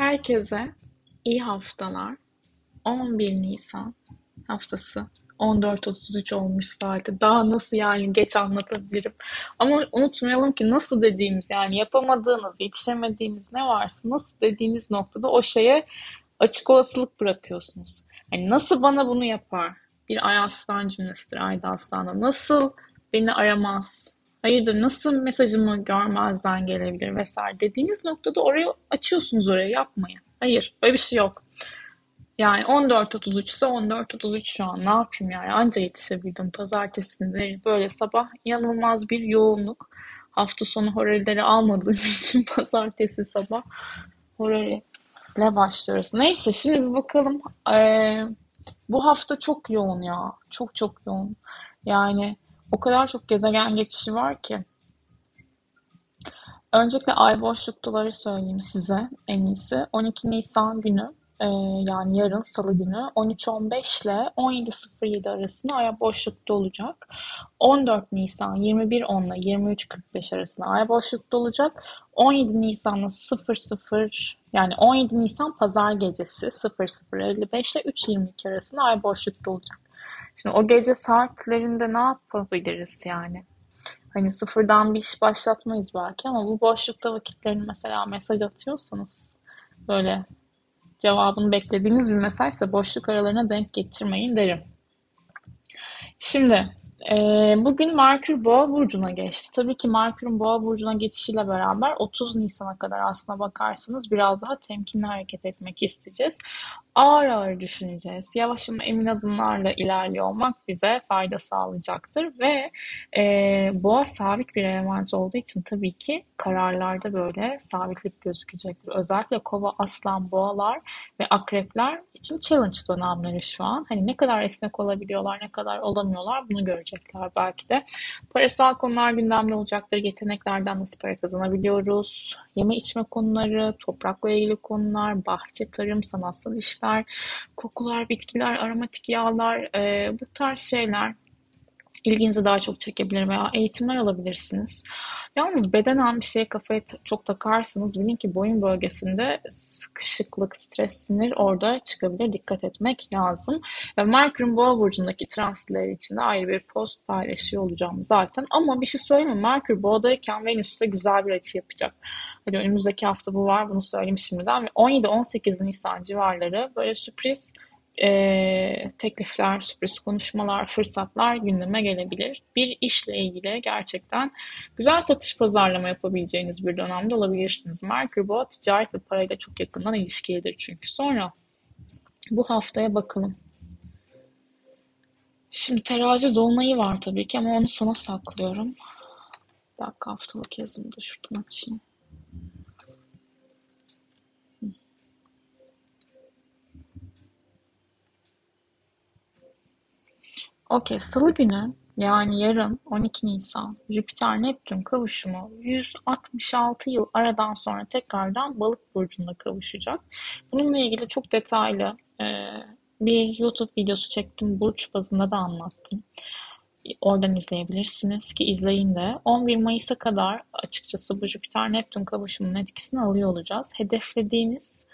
Herkese iyi haftalar. 11 Nisan haftası. 14.33 olmuş saati. Daha nasıl yani geç anlatabilirim. Ama unutmayalım ki nasıl dediğimiz yani yapamadığınız, yetişemediğiniz ne varsa nasıl dediğiniz noktada o şeye açık olasılık bırakıyorsunuz. Yani nasıl bana bunu yapar? Bir Ay Aslan cümlesidir Ayda Aslan'da. Nasıl beni aramaz? Hayırdır nasıl mesajımı görmezden gelebilir vesaire dediğiniz noktada orayı açıyorsunuz oraya yapmayın. Hayır öyle bir şey yok. Yani 14.33 ise 14.33 şu an ne yapayım yani anca yetişebildim pazartesinde böyle sabah inanılmaz bir yoğunluk. Hafta sonu horarileri almadığım için pazartesi sabah horariyle başlıyoruz. Neyse şimdi bir bakalım. Ee, bu hafta çok yoğun ya. Çok çok yoğun. Yani o kadar çok gezegen geçişi var ki. Öncelikle ay boşlukları söyleyeyim size en iyisi. 12 Nisan günü e, yani yarın salı günü 13.15 ile 17.07 arasında ay boşlukta olacak. 14 Nisan 21.10 ile 23.45 arasında ay boşlukta olacak. 17 Nisan'da 00 yani 17 Nisan pazar gecesi 00.55 ile 3.22 arasında ay boşlukta olacak. Şimdi o gece saatlerinde ne yapabiliriz yani? Hani sıfırdan bir iş başlatmayız belki ama bu boşlukta vakitlerini mesela mesaj atıyorsanız böyle cevabını beklediğiniz bir mesajsa boşluk aralarına denk getirmeyin derim. Şimdi e, bugün Merkür Boğa burcuna geçti. Tabii ki Merkür'ün Boğa burcuna geçişiyle beraber 30 Nisan'a kadar aslına bakarsanız biraz daha temkinli hareket etmek isteyeceğiz ağır ağır düşüneceğiz. Yavaş ama emin adımlarla ilerliyor olmak bize fayda sağlayacaktır ve e, boğa sabit bir element olduğu için tabii ki kararlarda böyle sabitlik gözükecektir. Özellikle kova, aslan, boğalar ve akrepler için challenge dönemleri şu an. Hani ne kadar esnek olabiliyorlar, ne kadar olamıyorlar bunu görecekler belki de. Parasal konular gündemde olacaktır. Yeteneklerden nasıl para kazanabiliyoruz? Yeme içme konuları, toprakla ilgili konular, bahçe, tarım, sanatsal işler, kokular, bitkiler, aromatik yağlar, e, bu tarz şeyler ilginizi daha çok çekebilir veya eğitimler alabilirsiniz. Yalnız bedenen bir şeye kafaya çok takarsanız bilin ki boyun bölgesinde sıkışıklık, stres, sinir orada çıkabilir. Dikkat etmek lazım. Ve Merkür'ün boğa burcundaki transitleri içinde ayrı bir post paylaşıyor olacağım zaten. Ama bir şey söyleyeyim mi? Merkür boğadayken Venüs'te güzel bir açı yapacak. Hadi önümüzdeki hafta bu var. Bunu söyleyeyim şimdiden. 17-18 Nisan civarları böyle sürpriz e, teklifler, sürpriz konuşmalar, fırsatlar gündeme gelebilir. Bir işle ilgili gerçekten güzel satış pazarlama yapabileceğiniz bir dönemde olabilirsiniz. Merkür Boğa ticaret ve parayla çok yakından ilişkilidir çünkü. Sonra bu haftaya bakalım. Şimdi terazi dolunayı var tabii ki ama onu sona saklıyorum. Bir dakika haftalık yazımı da şuradan açayım. Okey, Salı günü yani yarın 12 Nisan Jüpiter-Neptün kavuşumu 166 yıl aradan sonra tekrardan Balık burcunda kavuşacak. Bununla ilgili çok detaylı e, bir YouTube videosu çektim. Burç bazında da anlattım. Oradan izleyebilirsiniz ki izleyin de. 11 Mayıs'a kadar açıkçası bu Jüpiter-Neptün kavuşumunun etkisini alıyor olacağız. Hedeflediğiniz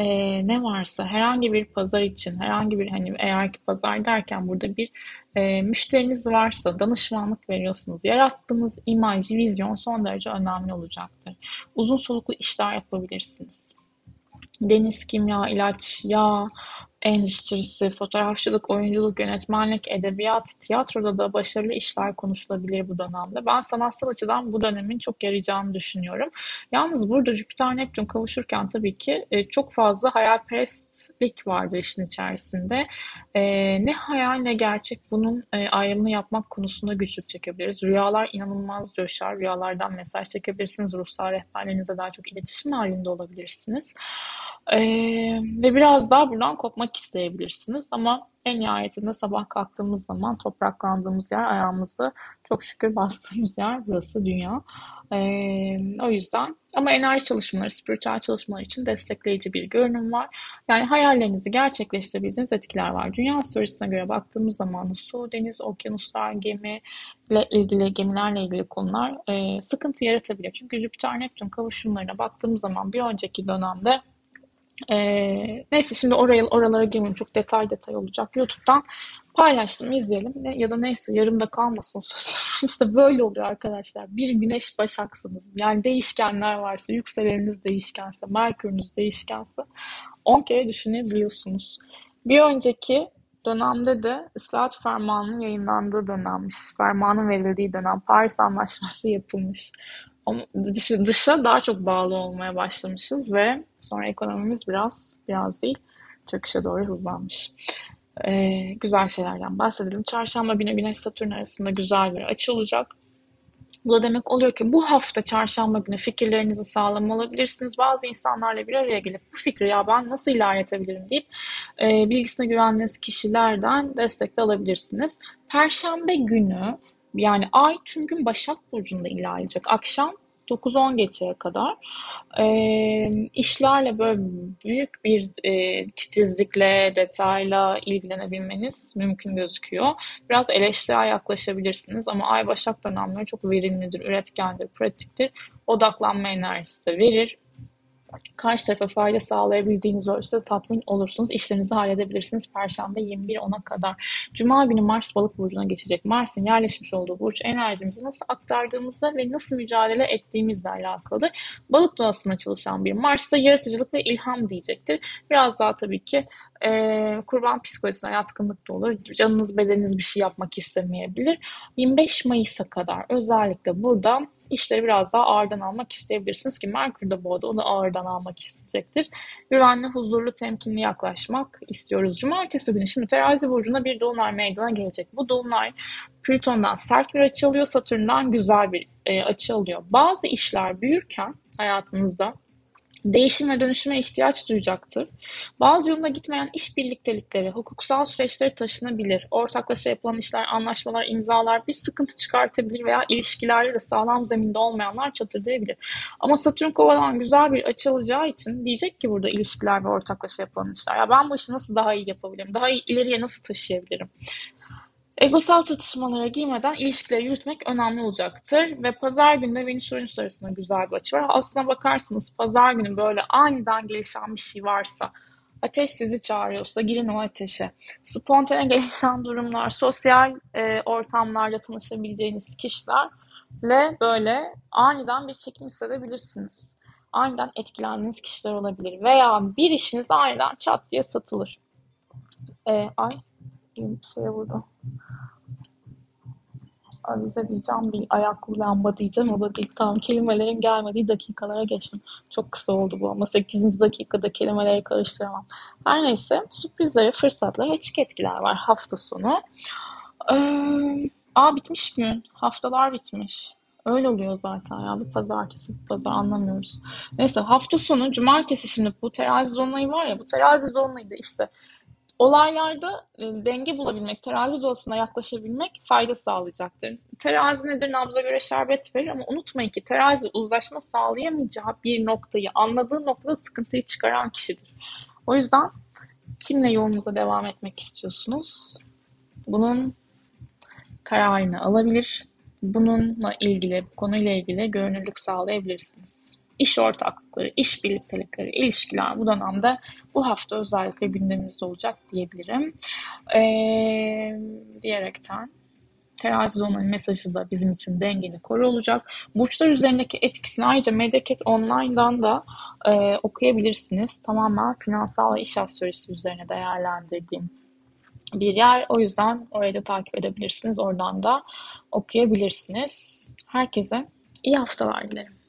e, ne varsa herhangi bir pazar için herhangi bir hani eğer ki pazar derken burada bir e, müşteriniz varsa danışmanlık veriyorsunuz. Yarattığınız imaj, vizyon son derece önemli olacaktır. Uzun soluklu işler yapabilirsiniz. Deniz, kimya, ilaç, yağ, endüstrisi, fotoğrafçılık, oyunculuk, yönetmenlik, edebiyat, tiyatroda da başarılı işler konuşulabilir bu dönemde. Ben sanatsal açıdan bu dönemin çok yarayacağını düşünüyorum. Yalnız burada Jüpiter Neptün kavuşurken tabii ki e, çok fazla hayalperestlik vardı işin içerisinde. E, ne hayal ne gerçek bunun e, ayrımını yapmak konusunda güçlük çekebiliriz. Rüyalar inanılmaz coşar. Rüyalardan mesaj çekebilirsiniz. Ruhsal rehberlerinizle daha çok iletişim halinde olabilirsiniz. Ee, ve biraz daha buradan kopmak isteyebilirsiniz ama en nihayetinde sabah kalktığımız zaman topraklandığımız yer ayağımızda çok şükür bastığımız yer burası dünya. Ee, o yüzden ama enerji çalışmaları, spiritüel çalışmalar için destekleyici bir görünüm var. Yani hayallerinizi gerçekleştirebileceğiniz etkiler var. Dünya astrolojisine göre baktığımız zaman su, deniz, okyanuslar, gemi ile ilgili, gemilerle ilgili konular e, sıkıntı yaratabilir. Çünkü Jüpiter Neptün kavuşumlarına baktığımız zaman bir önceki dönemde Ee, neyse şimdi oraya, oralara girmeyeyim. Çok detay detay olacak. YouTube'dan paylaştım izleyelim. Ne, ya da neyse yarımda kalmasın İşte böyle oluyor arkadaşlar. Bir güneş başaksınız. Yani değişkenler varsa, yükseleniniz değişkense, Merkür'ünüz değişkense 10 kere düşünebiliyorsunuz. Bir önceki dönemde de ıslahat fermanının yayınlandığı dönemmiş. Fermanın verildiği dönem. Paris Anlaşması yapılmış. Dışa, dışa daha çok bağlı olmaya başlamışız ve sonra ekonomimiz biraz, biraz değil, çöküşe doğru hızlanmış. Ee, güzel şeylerden bahsedelim. Çarşamba günü Güneş Satürn arasında güzel bir açı olacak. Bu da demek oluyor ki bu hafta çarşamba günü fikirlerinizi sağlam alabilirsiniz. Bazı insanlarla bir araya gelip bu fikri ya ben nasıl ilerletebilirim deyip e, bilgisine güvendiğiniz kişilerden destek de alabilirsiniz. Perşembe günü yani ay tüm gün Başak Burcu'nda ilerleyecek. Akşam 9-10 geçeye kadar e, işlerle böyle büyük bir e, titizlikle, detayla ilgilenebilmeniz mümkün gözüküyor. Biraz eleştirel yaklaşabilirsiniz ama Ay Başak dönemleri çok verimlidir, üretkendir, pratiktir. Odaklanma enerjisi de verir karşı tarafa fayda sağlayabildiğiniz ölçüde tatmin olursunuz. İşlerinizi halledebilirsiniz Perşembe 21.10'a kadar. Cuma günü Mars balık burcuna geçecek. Mars'ın yerleşmiş olduğu burç enerjimizi nasıl aktardığımızla ve nasıl mücadele ettiğimizle alakalı. Balık doğasına çalışan bir Mars'ta yaratıcılık ve ilham diyecektir. Biraz daha tabii ki e, kurban psikolojisine yatkınlık da olur. Canınız bedeniniz bir şey yapmak istemeyebilir. 25 Mayıs'a kadar özellikle burada işleri biraz daha ağırdan almak isteyebilirsiniz ki Merkür de bu arada onu ağırdan almak isteyecektir. Güvenli, huzurlu, temkinli yaklaşmak istiyoruz. Cumartesi günü şimdi terazi burcunda bir dolunay meydana gelecek. Bu dolunay Plüton'dan sert bir açı alıyor, Satürn'den güzel bir e, açı alıyor. Bazı işler büyürken hayatınızda değişim ve dönüşüme ihtiyaç duyacaktır. Bazı yolunda gitmeyen iş birliktelikleri, hukuksal süreçleri taşınabilir. Ortaklaşa yapılan işler, anlaşmalar, imzalar bir sıkıntı çıkartabilir veya ilişkilerde de sağlam zeminde olmayanlar çatırdayabilir. Ama Satürn kovadan güzel bir açı alacağı için diyecek ki burada ilişkiler ve ortaklaşa yapılan işler. Ya ben bu işi nasıl daha iyi yapabilirim? Daha iyi ileriye nasıl taşıyabilirim? Egosal çatışmalara girmeden ilişkileri yürütmek önemli olacaktır. Ve pazar günü Venüs Uranüs arasında güzel bir açı var. Aslına bakarsınız pazar günü böyle aniden gelişen bir şey varsa, ateş sizi çağırıyorsa girin o ateşe. Spontane gelişen durumlar, sosyal e, ortamlarda tanışabileceğiniz kişilerle böyle aniden bir çekim hissedebilirsiniz. Aniden etkilendiğiniz kişiler olabilir. Veya bir işiniz aniden çat diye satılır. E, ay bir şeye vurdu avize diyeceğim bir ayaklı lamba diyeceğim o da değil. Tamam kelimelerin gelmediği dakikalara geçtim. Çok kısa oldu bu ama 8. dakikada kelimeleri karıştıramam. Her neyse sürprizlere, fırsatlara açık etkiler var hafta sonu. Ee, aa bitmiş mi? Haftalar bitmiş. Öyle oluyor zaten ya. Bir pazartesi, bir pazar anlamıyoruz. Neyse hafta sonu cumartesi şimdi bu terazi dolunayı var ya bu terazi dolunayı da işte Olaylarda e, denge bulabilmek, terazi doğasına yaklaşabilmek fayda sağlayacaktır. Terazi nedir? Nabza göre şerbet verir ama unutmayın ki terazi uzlaşma sağlayamayacağı bir noktayı, anladığı noktada sıkıntıyı çıkaran kişidir. O yüzden kimle yolunuza devam etmek istiyorsunuz? Bunun kararını alabilir. Bununla ilgili, bu konuyla ilgili görünürlük sağlayabilirsiniz iş ortaklıkları, iş birliktelikleri, ilişkiler bu dönemde bu hafta özellikle gündemimizde olacak diyebilirim. Ee, diyerekten terazi zonanın mesajı da bizim için dengeni koru olacak. Burçlar üzerindeki etkisini ayrıca Medyakit Online'dan da e, okuyabilirsiniz. Tamamen finansal ve iş astrolojisi üzerine değerlendirdiğim bir yer. O yüzden orayı da takip edebilirsiniz. Oradan da okuyabilirsiniz. Herkese iyi haftalar dilerim.